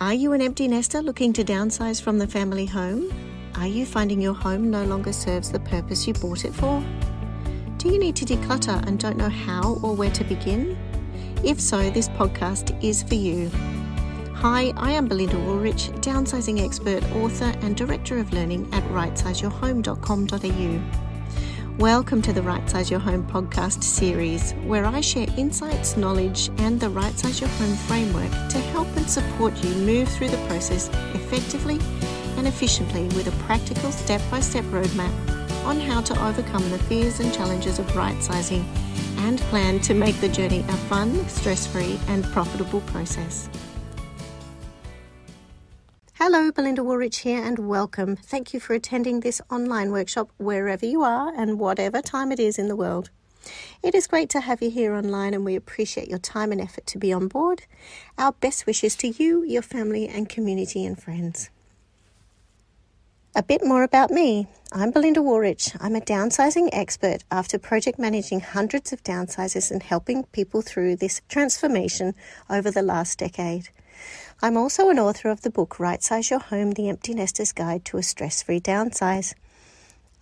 Are you an empty nester looking to downsize from the family home? Are you finding your home no longer serves the purpose you bought it for? Do you need to declutter and don't know how or where to begin? If so, this podcast is for you. Hi, I am Belinda Woolrich, downsizing expert, author, and director of learning at rightsizeyourhome.com.au. Welcome to the Right Size Your Home podcast series, where I share insights, knowledge, and the Right Size Your Home framework to help and support you move through the process effectively and efficiently with a practical step by step roadmap on how to overcome the fears and challenges of right sizing and plan to make the journey a fun, stress free, and profitable process. Hello, Belinda Woolrich here, and welcome. Thank you for attending this online workshop wherever you are and whatever time it is in the world. It is great to have you here online, and we appreciate your time and effort to be on board. Our best wishes to you, your family, and community and friends. A bit more about me. I'm Belinda Woolrich. I'm a downsizing expert after project managing hundreds of downsizes and helping people through this transformation over the last decade. I'm also an author of the book Right Size Your Home The Empty Nester's Guide to a Stress Free Downsize.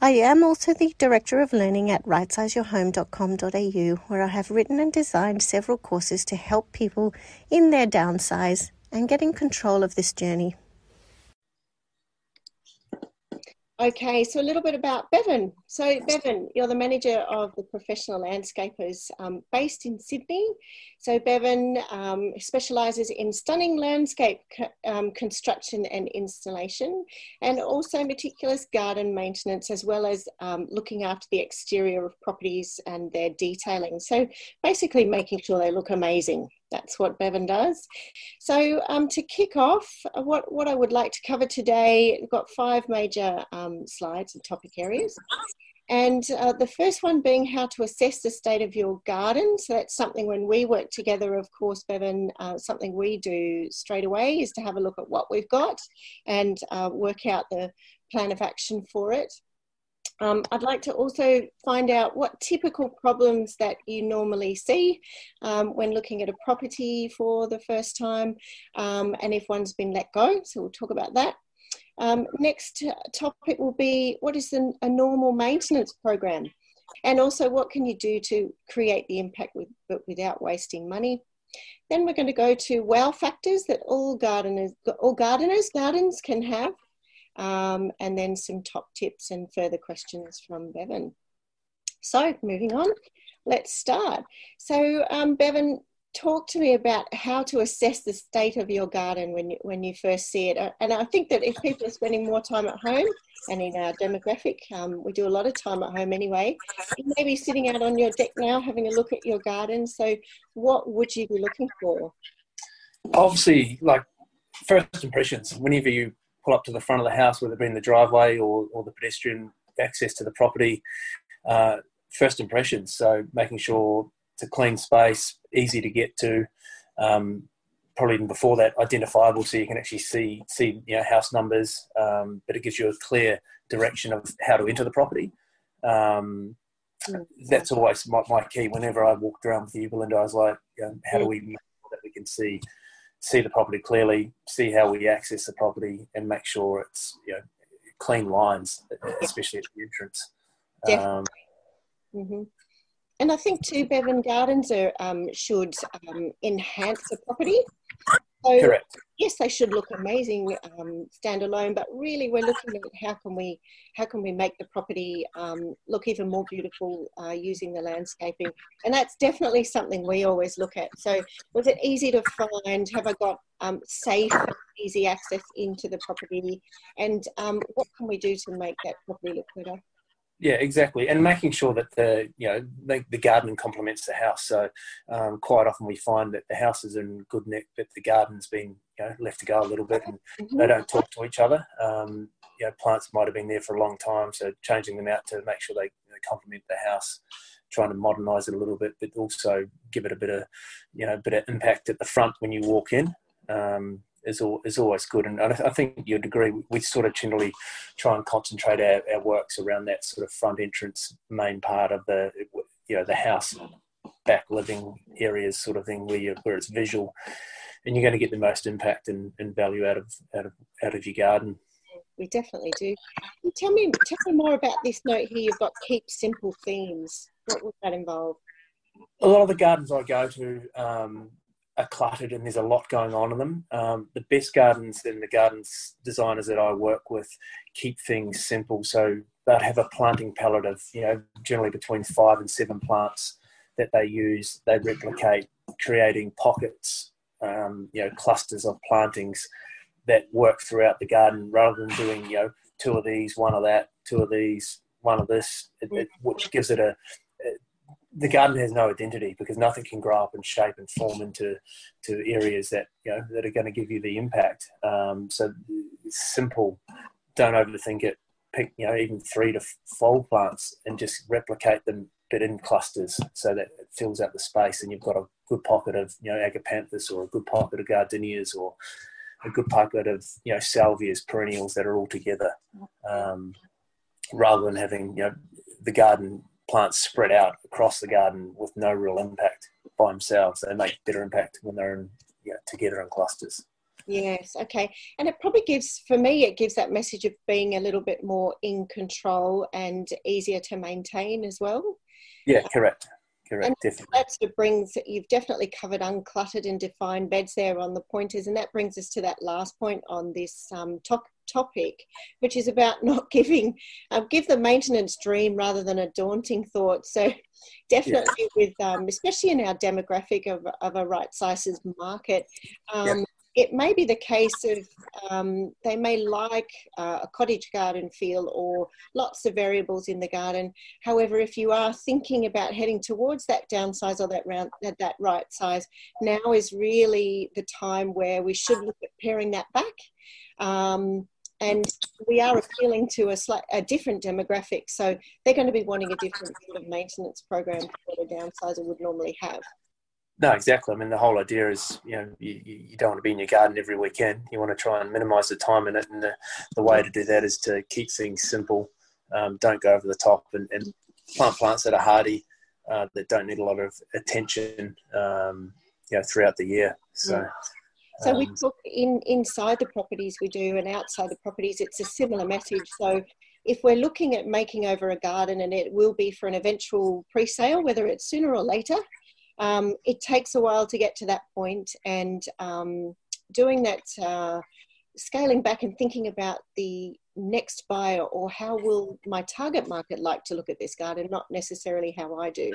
I am also the Director of Learning at rightsizeyourhome.com.au, where I have written and designed several courses to help people in their downsize and getting control of this journey. Okay, so a little bit about Bevan. So, Bevan, you're the manager of the Professional Landscapers um, based in Sydney. So, Bevan um, specialises in stunning landscape um, construction and installation, and also meticulous garden maintenance, as well as um, looking after the exterior of properties and their detailing. So, basically, making sure they look amazing that's what Bevan does. So um, to kick off, uh, what, what I would like to cover today, we've got five major um, slides and topic areas. And uh, the first one being how to assess the state of your garden. So that's something when we work together, of course, Bevan, uh, something we do straight away is to have a look at what we've got and uh, work out the plan of action for it. Um, I'd like to also find out what typical problems that you normally see um, when looking at a property for the first time um, and if one's been let go. So we'll talk about that. Um, next topic will be what is a normal maintenance program? And also what can you do to create the impact with, but without wasting money? Then we're going to go to wow factors that all gardeners, all gardeners, gardens can have um, and then some top tips and further questions from Bevan. So moving on, let's start. So um, Bevan, talk to me about how to assess the state of your garden when you, when you first see it. And I think that if people are spending more time at home, and in our demographic, um, we do a lot of time at home anyway, you may be sitting out on your deck now having a look at your garden. So what would you be looking for? Obviously, like first impressions, whenever you pull up to the front of the house, whether it be in the driveway or, or the pedestrian access to the property. Uh, first impressions, so making sure it's a clean space, easy to get to. Um, probably even before that, identifiable, so you can actually see see you know house numbers, um, but it gives you a clear direction of how to enter the property. Um, that's always my, my, key. Whenever I walked around with you, Belinda, I was like, you how do we make sure that we can see see the property clearly, see how we access the property, and make sure it's you know clean lines, especially at the entrance. Yeah. Um, mm-hmm. And I think too, Bevan Gardens are, um, should um, enhance the property. So, Correct. Yes, they should look amazing um, standalone, but really we're looking at how can we how can we make the property um, look even more beautiful uh, using the landscaping, and that's definitely something we always look at. So, was it easy to find? Have I got um, safe, easy access into the property, and um, what can we do to make that property look better? Yeah, exactly, and making sure that the you know the, the garden complements the house. So um, quite often we find that the house is in good nick, but the garden's been you know left to go a little bit, and mm-hmm. they don't talk to each other. Um, you know, plants might have been there for a long time, so changing them out to make sure they you know, complement the house, trying to modernise it a little bit, but also give it a bit of you know bit of impact at the front when you walk in. Um, is, all, is always good. And I think you'd agree, we sort of generally try and concentrate our, our works around that sort of front entrance main part of the, you know, the house back living areas sort of thing where, you, where it's visual and you're going to get the most impact and, and value out of out of out of your garden. We definitely do. Tell me, tell me more about this note here. You've got keep simple themes. What would that involve? A lot of the gardens I go to um, are cluttered, and there's a lot going on in them. Um, the best gardens and the gardens designers that I work with keep things simple. So they'd have a planting palette of you know generally between five and seven plants that they use. They replicate, creating pockets um, you know clusters of plantings that work throughout the garden rather than doing you know two of these, one of that, two of these, one of this, it, it, which gives it a, the garden has no identity because nothing can grow up and shape and form into to areas that you know that are going to give you the impact. Um, so simple, don't overthink it. Pick you know even three to four plants and just replicate them, but in clusters so that it fills out the space and you've got a good pocket of you know agapanthus or a good pocket of gardenias or a good pocket of you know salvias perennials that are all together um, rather than having you know the garden plants spread out across the garden with no real impact by themselves. They make better impact when they're in, you know, together in clusters. Yes okay. And it probably gives for me it gives that message of being a little bit more in control and easier to maintain as well. Yeah correct. Correct, and definitely. That sort of brings, you've definitely covered uncluttered and defined beds there on the pointers. And that brings us to that last point on this um, top, topic, which is about not giving, uh, give the maintenance dream rather than a daunting thought. So definitely yeah. with, um, especially in our demographic of, of a right sizes market, um, yeah it may be the case of um, they may like uh, a cottage garden feel or lots of variables in the garden. However, if you are thinking about heading towards that downsize or that round that right size, now is really the time where we should look at paring that back. Um, and we are appealing to a, slight, a different demographic, so they're going to be wanting a different sort of maintenance program that a downsizer would normally have. No, exactly. I mean, the whole idea is, you know, you, you don't want to be in your garden every weekend. You want to try and minimise the time in it, and the, the way to do that is to keep things simple. Um, don't go over the top, and, and plant plants that are hardy, uh, that don't need a lot of attention, um, you know, throughout the year. So. Yeah. So we um, talk in inside the properties we do, and outside the properties, it's a similar message. So if we're looking at making over a garden, and it will be for an eventual pre-sale, whether it's sooner or later, um, it takes a while to get to that point and um, doing that uh, scaling back and thinking about the next buyer or how will my target market like to look at this garden not necessarily how i do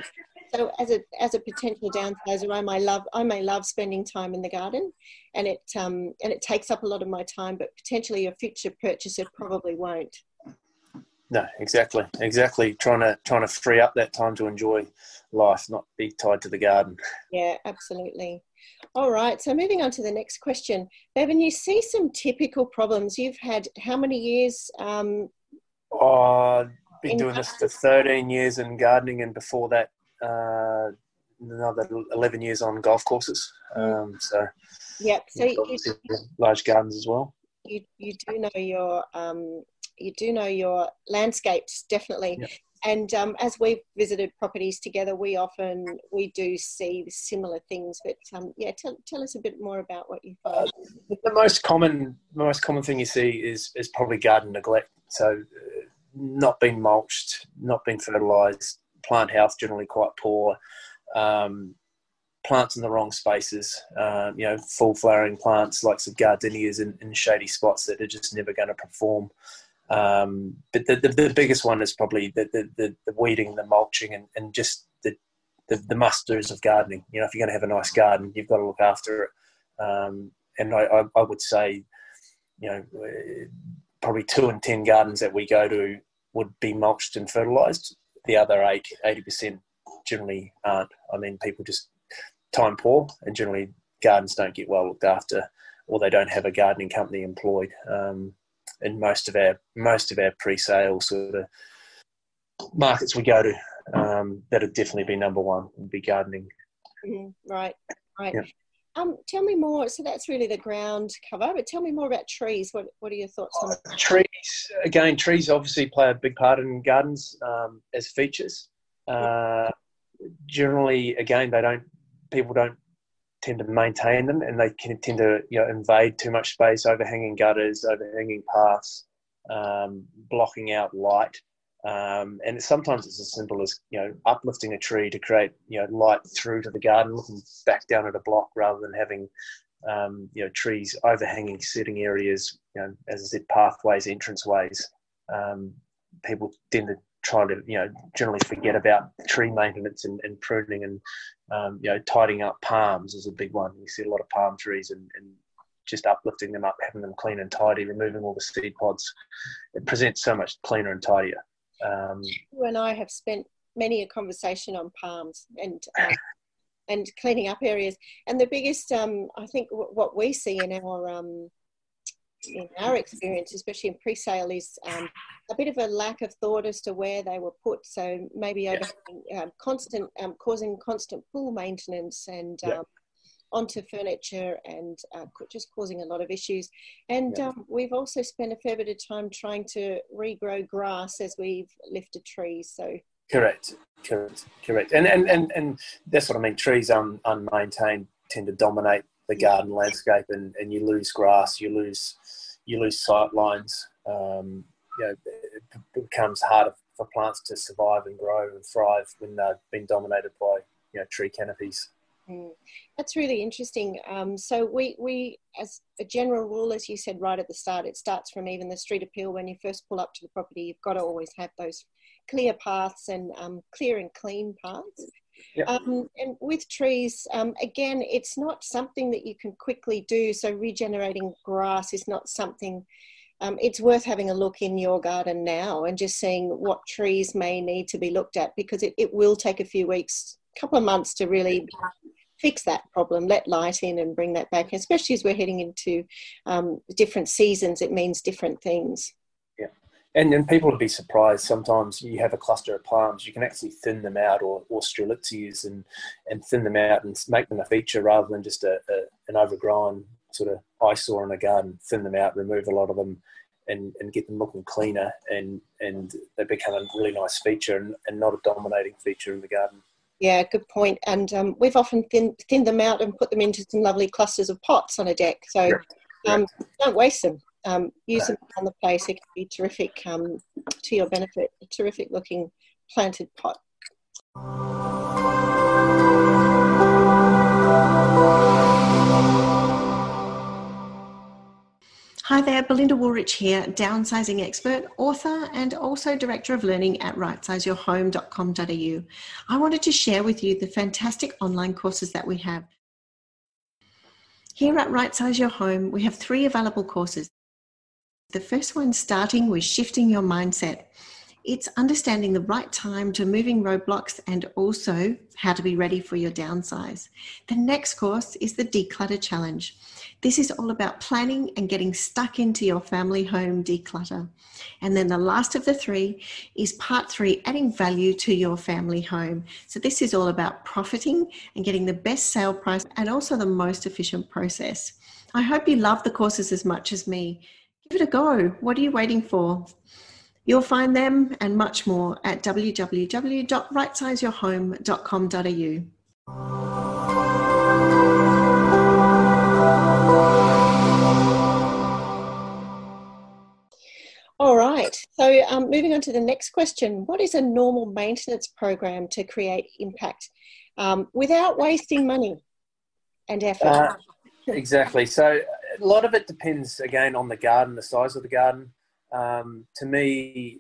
so as a as a potential downsizer i may love i may love spending time in the garden and it um, and it takes up a lot of my time but potentially a future purchaser probably won't no, exactly, exactly. Trying to trying to free up that time to enjoy life, not be tied to the garden. Yeah, absolutely. All right. So moving on to the next question, Bevan, you see some typical problems. You've had how many years? Um, oh, I've been doing this for thirteen years in gardening, and before that, uh, another eleven years on golf courses. Um, so, yep. So you, large gardens as well. You you do know your um, you do know your landscapes definitely. Yep. And um, as we've visited properties together, we often we do see similar things. But um, yeah, tell, tell us a bit more about what you find. Uh, the most common most common thing you see is is probably garden neglect. So uh, not being mulched, not being fertilised, plant health generally quite poor. Um, plants in the wrong spaces, uh, you know, full flowering plants like some gardenias in, in, shady spots that are just never going to perform. Um, but the, the, the, biggest one is probably the, the, the, weeding, the mulching, and, and just the, the, the musters of gardening. You know, if you're going to have a nice garden, you've got to look after it. Um, and I, I, I, would say, you know, probably two in ten gardens that we go to would be mulched and fertilised. The other eight, 80% generally aren't. I mean, people just time poor, and generally gardens don't get well looked after, or they don't have a gardening company employed. Um, in most of our most of our pre-sale sort of markets we go to um, that would definitely be number one would be gardening mm-hmm. right right yeah. Um, tell me more. So that's really the ground cover but tell me more about trees. What, what are your thoughts on uh, trees again trees obviously play a big part in gardens um, as features. Uh, generally again they don't people don't tend to maintain them, and they can tend to you know invade too much space, overhanging gutters, overhanging paths, um, blocking out light. Um, and sometimes it's as simple as you know uplifting a tree to create you know light through to the garden, looking back down at a block rather than having um, you know trees overhanging sitting areas. You know, as I said, pathways, entranceways. Um, people tend to try to you know generally forget about tree maintenance and, and pruning and um, you know tidying up palms is a big one. You see a lot of palm trees and, and just uplifting them up, having them clean and tidy, removing all the seed pods. It presents so much cleaner and tidier. Um, you and I have spent many a conversation on palms and um, and cleaning up areas. And the biggest, um, I think, w- what we see in our um, in our experience, especially in pre-sale, is um, a bit of a lack of thought as to where they were put. So maybe over um, constant, causing constant pool maintenance and onto furniture and uh, just causing a lot of issues. And yeah. um, we've also spent a fair bit of time trying to regrow grass as we've lifted trees. So correct, correct, correct. And and and, and that's what I mean. Trees un, unmaintained tend to dominate the garden landscape, and, and you lose grass, you lose you lose sight lines. Um, you know, it becomes harder for plants to survive and grow and thrive when they've been dominated by you know tree canopies. Mm, that's really interesting. Um, so we, we, as a general rule, as you said right at the start, it starts from even the street appeal. When you first pull up to the property, you've got to always have those clear paths and um, clear and clean paths. Yep. Um, and with trees, um, again, it's not something that you can quickly do. So regenerating grass is not something. Um, it's worth having a look in your garden now and just seeing what trees may need to be looked at because it, it will take a few weeks, a couple of months to really fix that problem, let light in and bring that back, especially as we're heading into um, different seasons, it means different things. Yeah. And then people would be surprised. Sometimes you have a cluster of palms, you can actually thin them out or, or strelitzias and, and thin them out and make them a feature rather than just a, a an overgrown sort of eyesore in a garden. Thin them out, remove a lot of them, and, and get them looking cleaner, and, and they become a really nice feature and, and not a dominating feature in the garden. Yeah, good point. And um, we've often thin, thinned them out and put them into some lovely clusters of pots on a deck. So um, don't waste them. Um, use them on the place. It can be terrific um, to your benefit. A terrific looking planted pot. Hi there, Belinda Woolrich here, downsizing expert, author, and also director of learning at rightsizeyourhome.com.au. I wanted to share with you the fantastic online courses that we have. Here at Right Size Your Home, we have three available courses. The first one starting with shifting your mindset. It's understanding the right time to moving roadblocks and also how to be ready for your downsize. The next course is the Declutter Challenge. This is all about planning and getting stuck into your family home declutter. And then the last of the three is part three adding value to your family home. So this is all about profiting and getting the best sale price and also the most efficient process. I hope you love the courses as much as me. Give it a go. What are you waiting for? You'll find them and much more at www.rightsizeyourhome.com.au. All right, so um, moving on to the next question What is a normal maintenance program to create impact um, without wasting money and effort? Uh, exactly. So, a lot of it depends again on the garden, the size of the garden um, to me,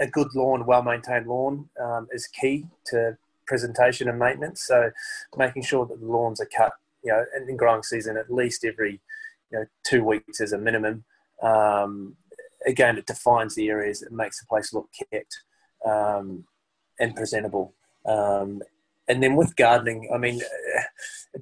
a good lawn, well maintained lawn, um, is key to presentation and maintenance. So, making sure that the lawns are cut, you know, in growing season at least every, you know, two weeks as a minimum. Um, again, it defines the areas. It makes the place look kept um, and presentable. Um, and then with gardening, I mean,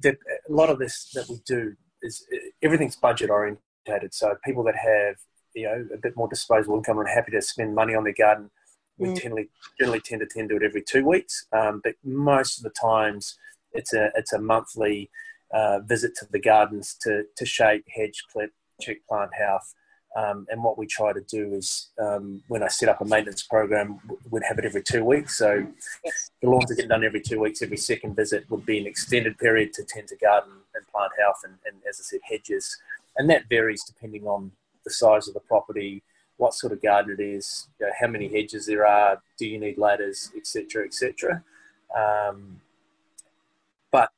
a lot of this that we do is everything's budget orientated. So people that have you know a bit more disposable income and happy to spend money on their garden, we mm. generally generally tend to tend to do it every two weeks. Um, but most of the times, it's a it's a monthly uh, visit to the gardens to to shape, hedge, clip, check plant health, Um, and what we try to do is, um, when I set up a maintenance program, we'd have it every two weeks. So yes. the lawns are getting done every two weeks. Every second visit would be an extended period to tend to garden and plant health, and, and as I said, hedges. And that varies depending on the size of the property, what sort of garden it is, you know, how many hedges there are, do you need ladders, etc., etc. Um, but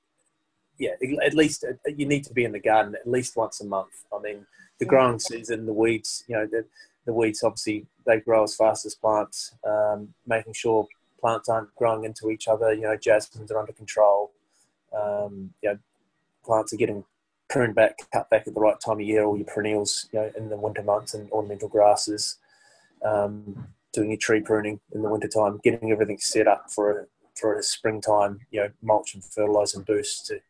yeah, at least uh, you need to be in the garden at least once a month. I mean the growing season, the weeds, you know, the, the weeds obviously they grow as fast as plants. Um, making sure plants aren't growing into each other. You know, jasmines are under control. Um, you know, plants are getting pruned back, cut back at the right time of year. All your perennials, you know, in the winter months and ornamental grasses. Um, doing your tree pruning in the winter time, getting everything set up for a, for a springtime, you know, mulch and fertilizer and boost to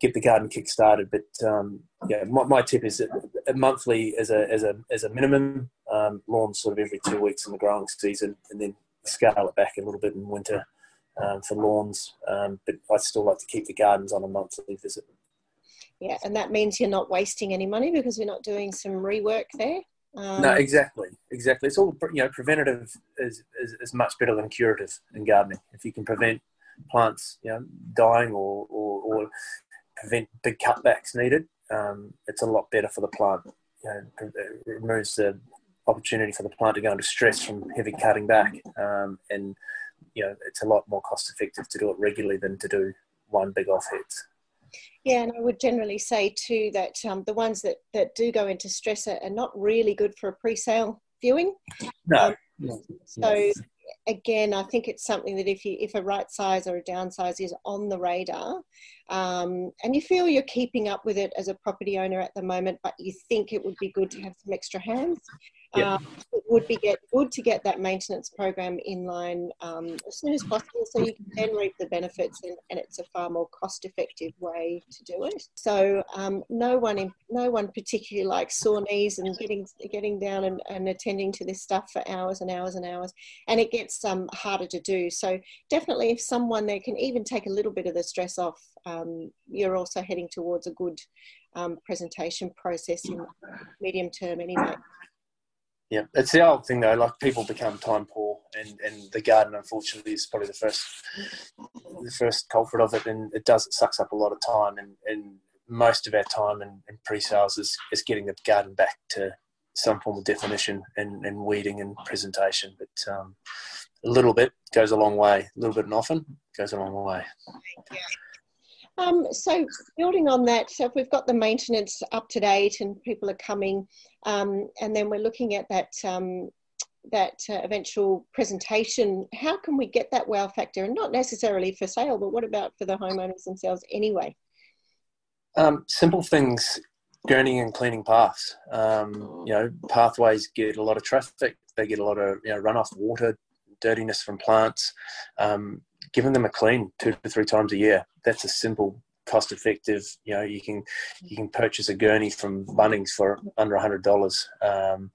get the garden kick started. But um, yeah, my, my, tip is that monthly as a as a as a minimum, um, lawns sort of every two weeks in the growing season, and then scale it back a little bit in winter um, for lawns. Um, but I still like to keep the gardens on a monthly visit. Yeah, and that means you're not wasting any money because you're not doing some rework there. Um, no, exactly, exactly. It's all you know. Preventative is, is, is much better than curative in gardening. If you can prevent plants, you know, dying or, or, or prevent big cutbacks needed, um, it's a lot better for the plant. You know, it removes the opportunity for the plant to go into stress from heavy cutting back, um, and you know it's a lot more cost effective to do it regularly than to do one big off hits. Yeah, and I would generally say too that um, the ones that, that do go into stress are, are not really good for a pre-sale viewing. No. Um, no. So again, I think it's something that if you if a right size or a downsize is on the radar, um, and you feel you're keeping up with it as a property owner at the moment, but you think it would be good to have some extra hands. Um, it would be get, good to get that maintenance program in line um, as soon as possible so you can then reap the benefits and, and it's a far more cost effective way to do it. So um, no one in, no one particularly likes sore knees and getting getting down and, and attending to this stuff for hours and hours and hours and it gets um, harder to do. So definitely if someone there can even take a little bit of the stress off, um, you're also heading towards a good um, presentation process in medium term anyway. Yeah, it's the old thing though. Like people become time poor, and, and the garden, unfortunately, is probably the first the first culprit of it, and it does it sucks up a lot of time, and, and most of our time in, pre-sales is, is getting the garden back to some form of definition and, and weeding and presentation. But um, a little bit goes a long way. A little bit and often goes a long way. Um, so building on that, so if we've got the maintenance up to date and people are coming, um, and then we're looking at that um, that uh, eventual presentation, how can we get that wow factor? And not necessarily for sale, but what about for the homeowners themselves anyway? Um, simple things, gurneying and cleaning paths. Um, you know, pathways get a lot of traffic. They get a lot of you know runoff water, dirtiness from plants. Um, giving them a clean two to three times a year. That's a simple, cost effective. You know, you can you can purchase a gurney from Bunnings for under a hundred dollars. Um,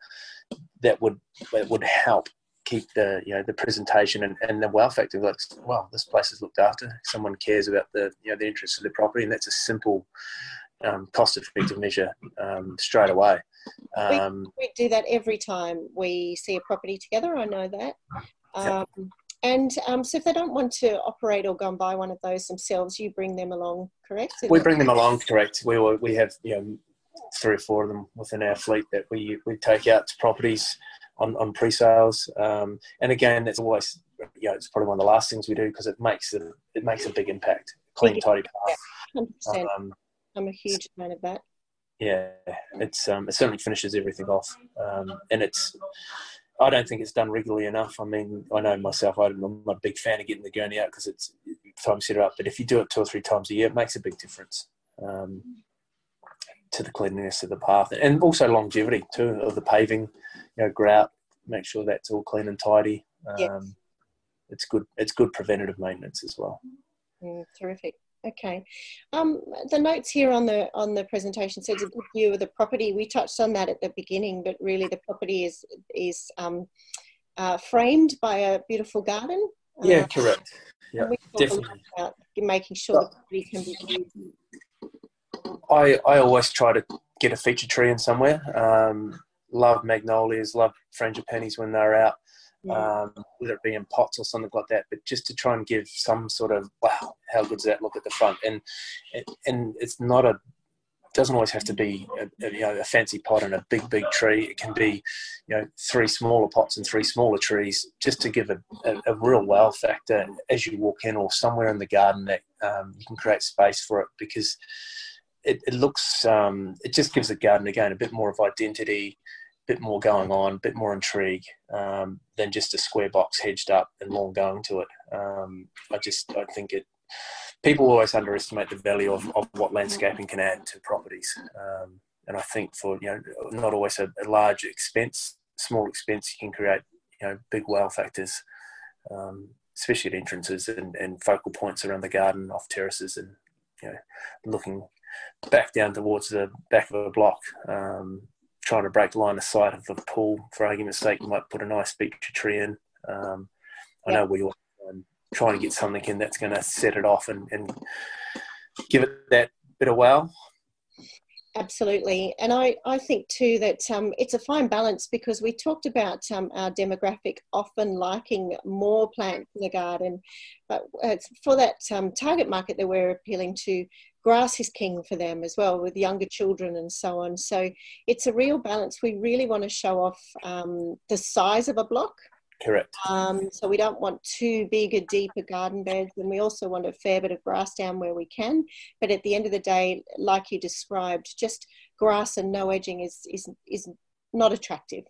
that would that would help keep the you know the presentation and, and the wow factor. Like, wow, this place is looked after. Someone cares about the you know the interests of the property, and that's a simple, um, cost effective measure um, straight away. Um, we, we, do that every time we see a property together. I know that. Um, and um, so if they don't want to operate or go and buy one of those themselves, you bring them along, correct? We bring them along, correct. We, we have you know, three or four of them within our fleet that we, we take out to properties on, on pre-sales. Um, and again, it's always, you know, it's probably one of the last things we do because it makes a, it makes a big impact. Clean, tidy path. Yeah, 100%. Um, I'm a huge fan of that. Yeah, it's um, it certainly finishes everything off, um, and it's I don't think it's done regularly enough. I mean, I know myself, I'm not a big fan of getting the gurney out because it's time to set it up. But if you do it two or three times a year, it makes a big difference um, to the cleanliness of the path and also longevity too of the paving. You know, grout, make sure that's all clean and tidy. Um, yes. It's good. It's good preventative maintenance as well. Mm, terrific. Okay. Um, the notes here on the on the presentation says a good view of the property. We touched on that at the beginning, but really the property is is um, uh, framed by a beautiful garden. Yeah, uh, correct. Yeah, definitely. About making sure the property can be viewed. I, I always try to get a feature tree in somewhere. Um, love magnolias, love frangipanis when they're out, yeah. um, whether it be in pots or something like that. But just to try and give some sort of wow, how good does that look at the front? And and it's not a doesn't always have to be a, a, you know a fancy pot and a big big tree. It can be you know three smaller pots and three smaller trees, just to give a, a, a real wow factor as you walk in or somewhere in the garden that um, you can create space for it because it, it looks um, it just gives the garden again a bit more of identity bit more going on, a bit more intrigue um, than just a square box hedged up and long going to it. Um, I just I think it. People always underestimate the value of, of what landscaping can add to properties, um, and I think for you know not always a, a, large expense, small expense, you can create you know big wow factors, um, especially at entrances and, and focal points around the garden, off terraces, and you know looking back down towards the back of a block. Um, trying to break line of sight of the pool, for argument's sake, you might put a nice feature tree in. Um, I know we all um, trying to get something in that's going to set it off and, and give it that bit of wow. Absolutely. And I, I think too that um, it's a fine balance because we talked about um, our demographic often liking more plants in the garden. But for that um, target market that we're appealing to, grass is king for them as well with younger children and so on. So it's a real balance. We really want to show off um, the size of a block. Correct. Um, so we don't want too big or deeper garden beds, and we also want a fair bit of grass down where we can. But at the end of the day, like you described, just grass and no edging is is is not attractive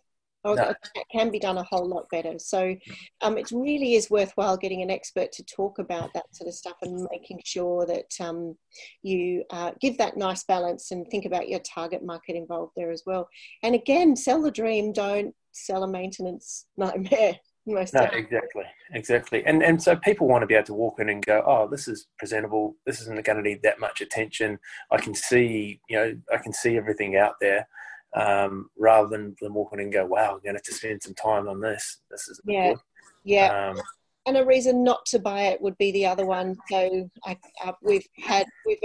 or no. can be done a whole lot better. So um, it really is worthwhile getting an expert to talk about that sort of stuff and making sure that um, you uh, give that nice balance and think about your target market involved there as well. And again, sell the dream, don't sell a maintenance nightmare. Most no, exactly, exactly, and and so people want to be able to walk in and go, oh, this is presentable. This isn't going to need that much attention. I can see, you know, I can see everything out there um, rather than, than walking and go, wow, I'm going to have to spend some time on this. This is yeah, good. yeah. Um, and a reason not to buy it would be the other one. So I, uh, we've had we've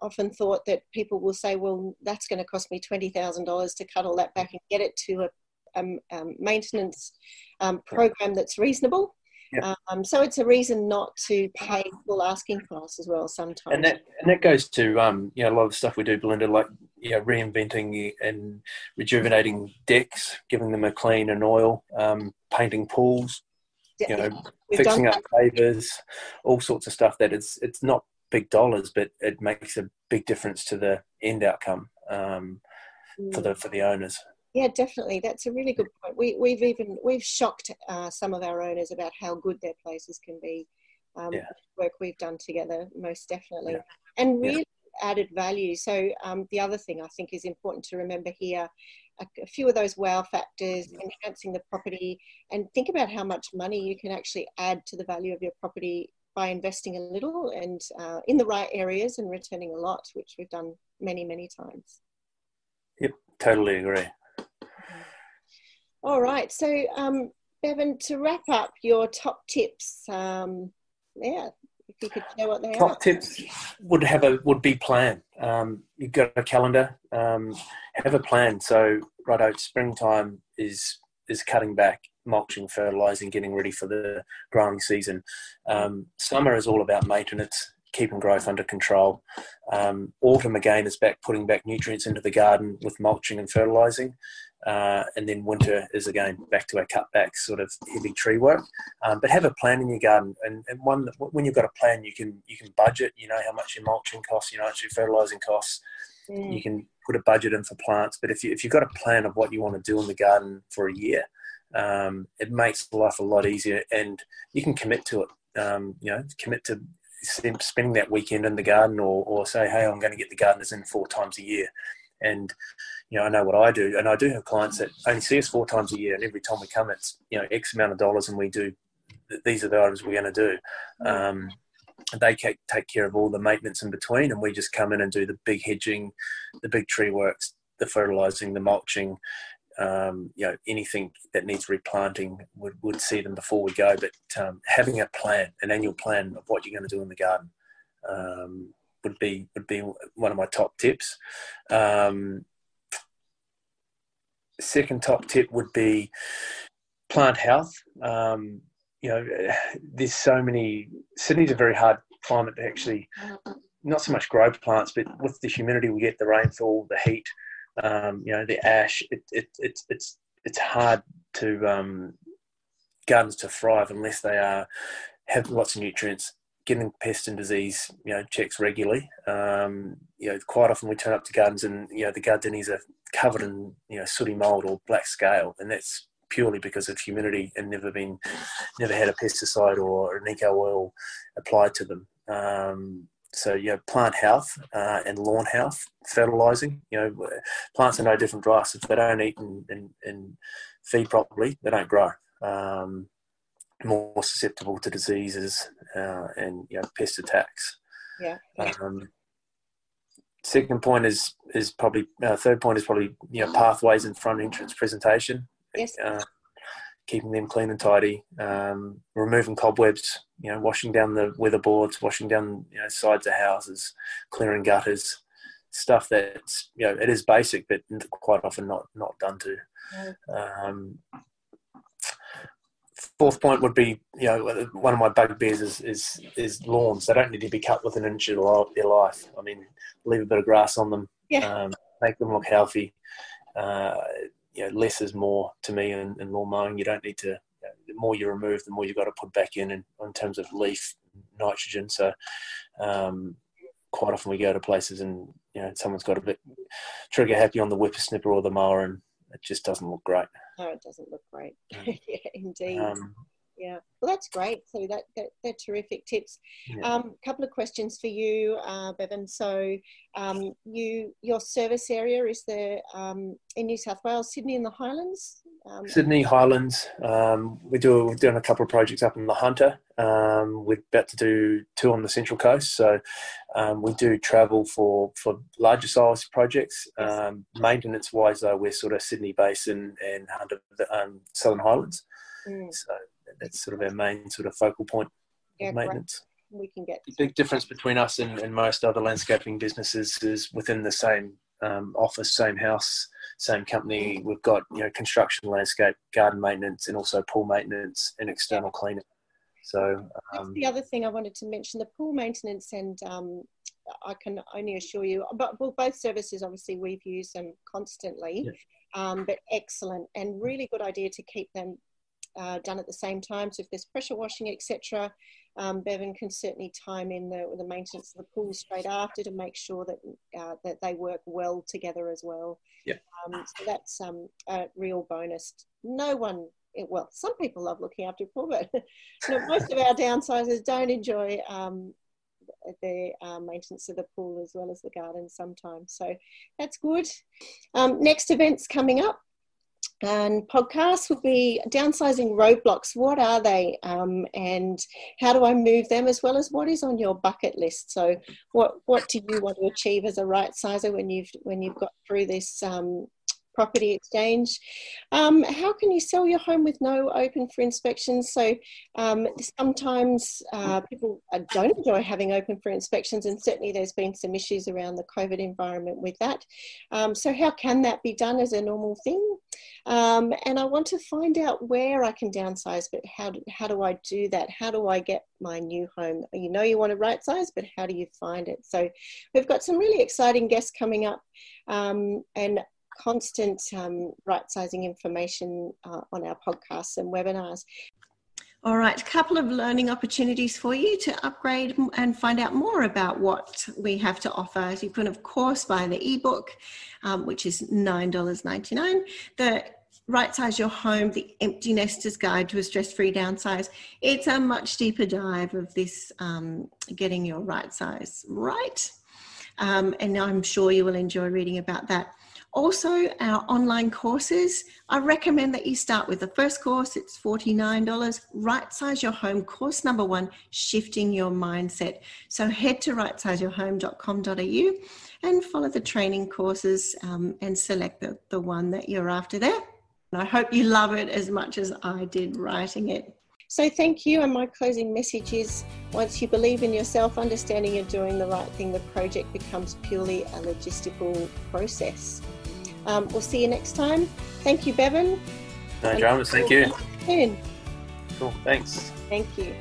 often thought that people will say, well, that's going to cost me twenty thousand dollars to cut all that back and get it to a um, um, maintenance um, program that's reasonable. Um, so it's a reason not to pay full asking price as well sometimes. And that and that goes to um, you know a lot of the stuff we do, Belinda, like you know reinventing and rejuvenating decks, giving them a clean and oil, um, painting pools, you know, We've fixing up pavers, all sorts of stuff. That it's it's not big dollars, but it makes a big difference to the end outcome um, mm. for the for the owners. Yeah, definitely. That's a really good point. We, we've even we've shocked uh, some of our owners about how good their places can be. Um, yeah. Work we've done together, most definitely, yeah. and really. Added value. So um, the other thing I think is important to remember here, a, a, few of those wow factors, enhancing the property, and think about how much money you can actually add to the value of your property by investing a little and uh, in the right areas and returning a lot, which we've done many many times. Yep, totally agree. All right. So, um, Bevan, to wrap up your top tips, um, yeah, you could share what they top are. Top tips would have a would be plan. Um, you've got a calendar. Um, have a plan. So, right out springtime is is cutting back, mulching, fertilizing, getting ready for the growing season. Um, summer is all about maintenance keeping growth under control. Um, autumn again is back putting back nutrients into the garden with mulching and fertilizing. Uh, and then winter is again back to our cutback sort of heavy tree work. Um, but have a plan in your garden, and, and one that, when you've got a plan, you can you can budget. You know how much your mulching costs, you know how much your fertilizing costs. Mm. You can put a budget in for plants. But if you if you've got a plan of what you want to do in the garden for a year, um, it makes life a lot easier, and you can commit to it. Um, you know, commit to spending that weekend in the garden, or, or say, hey, I'm going to get the gardeners in four times a year, and you know, I know what I do, and I do have clients that only see us four times a year, and every time we come, it's you know X amount of dollars, and we do. These are the items we're going to do. Um, they take care of all the maintenance in between, and we just come in and do the big hedging, the big tree works, the fertilizing, the mulching. Um, you know, anything that needs replanting would, would see them before we go. But um, having a plan, an annual plan of what you're going to do in the garden, um, would be would be one of my top tips. Um, second top tip would be plant health. Um, you know, there's so many. Sydney's a very hard climate to actually, not so much grow plants, but with the humidity we get, the rainfall, the heat, um, you know, the ash. It, it, it, it's it's hard to um, gardens to thrive unless they are have lots of nutrients. Getting pest and disease, you know, checks regularly. Um, you know, quite often we turn up to gardens and you know the gardenias are covered in you know sooty mold or black scale, and that's purely because of humidity and never been, never had a pesticide or an eco oil applied to them. Um, so you know, plant health uh, and lawn health, fertilizing. You know, plants are no different to us. If they don't eat and, and, and feed properly, they don't grow. Um, more susceptible to diseases uh, and you know pest attacks. Yeah. Um, second point is is probably uh, third point is probably you know pathways and front entrance presentation. Yes. Uh, keeping them clean and tidy, um, removing cobwebs, you know, washing down the weatherboards, washing down you know sides of houses, clearing gutters, stuff that's you know it is basic, but quite often not not done to. Um, fourth point would be you know one of my bugbears is is is lawns. They don't need to be cut within an inch of their life. I mean, leave a bit of grass on them, Yeah. um, make them look healthy. Uh, you know, less is more to me in, in lawn mowing. You don't need to. You know, the more you remove, the more you've got to put back in, in, in terms of leaf nitrogen. So, um, quite often we go to places and you know someone's got a bit trigger happy on the whippersnipper or the mower, and it just doesn't look great. No, it doesn't look great. yeah, indeed. Um, yeah. Well, that's great. So that, that they're terrific tips. A Yeah. um, couple of questions for you, uh, Bevan. So um, you your service area is there um, in New South Wales, Sydney, and the Highlands. Um, Sydney Highlands. Um, we do we're doing a couple of projects up in the Hunter. Um, we're about to do two on the Central Coast. So um, we do travel for for larger size projects. Um, maintenance wise, though, we're sort of Sydney based and and Hunter, um, Southern Highlands. mm, So that's sort of our main sort of focal point yeah, of great. maintenance. We can get The big difference between us and, and most other landscaping businesses is within the same um, office, same house, same company. We've got you know construction, landscape, garden maintenance, and also pool maintenance and external cleaning. So That's um, the other thing I wanted to mention: the pool maintenance, and um, I can only assure you, but well, both services obviously we've used them constantly, um, but excellent and really good idea to keep them uh, done at the same time. So if there's pressure washing, etc., um, Bevan can certainly time in the, the maintenance of the pool straight after to make sure that uh, that they work well together as well. Yep. Um, so that's um, a real bonus. No one it, well, some people love looking after a pool, but know, most of our downsizers don't enjoy um, the uh, maintenance of the pool as well as the garden sometimes. So that's good. Um, next events coming up and podcasts will be downsizing roadblocks. What are they, um, and how do I move them, as well as what is on your bucket list? So, what what do you want to achieve as a right sizer when you've when you've got through this um, property exchange? Um, how can you sell your home with no open for inspections? So, um, sometimes uh, people uh, don't enjoy having open for inspections, and certainly there's been some issues around the COVID environment with that. Um, so, how can that be done as a normal thing? Um, and I want to find out where I can downsize, but how do, how do I do that? How do I get my new home? You know, you want to right size, but how do you find it? So, we've got some really exciting guests coming up, um, and constant um, right sizing information uh, on our podcasts and webinars. All right, a couple of learning opportunities for you to upgrade and find out more about what we have to offer. You can, of course, buy the ebook, um, which is $9.99. The Right Size Your Home, the Empty Nester's Guide to a Stress Free Downsize. It's a much deeper dive of this um, getting your right size right. Um, and I'm sure you will enjoy reading about that. Also, our online courses. I recommend that you start with the first course, it's $49. Right Size Your Home, course number one, Shifting Your Mindset. So head to rightsizeyourhome.com.au and follow the training courses um, and select the, the one that you're after there. And I hope you love it as much as I did writing it. So, thank you. And my closing message is once you believe in yourself, understanding you're doing the right thing, the project becomes purely a logistical process. Um, we'll see you next time. Thank you, Bevan. No dramas. Thank you. Soon. Cool. Thanks. Thank you.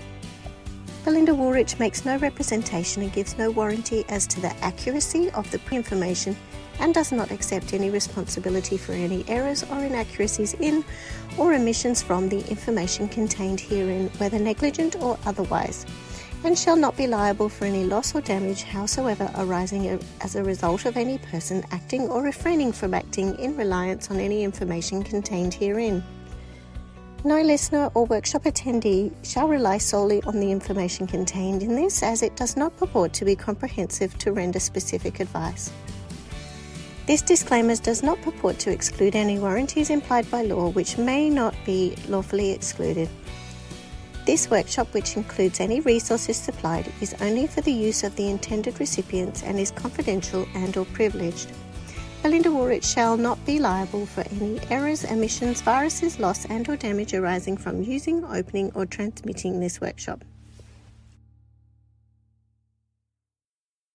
Belinda Woolrich makes no representation and gives no warranty as to the accuracy of the information and does not accept any responsibility for any errors or inaccuracies in or omissions from the information contained herein, whether negligent or otherwise, and shall not be liable for any loss or damage howsoever arising as a result of any person acting or refraining from acting in reliance on any information contained herein. No listener or workshop attendee shall rely solely on the information contained in this, as it does not purport to be comprehensive to render specific advice. This disclaimer does not purport to exclude any warranties implied by law which may not be lawfully excluded. This workshop, which includes any resources supplied, is only for the use of the intended recipients and is confidential and or privileged. Belinda Woolrich shall not be liable for any errors, omissions, viruses, loss and or damage arising from using, opening or transmitting this workshop.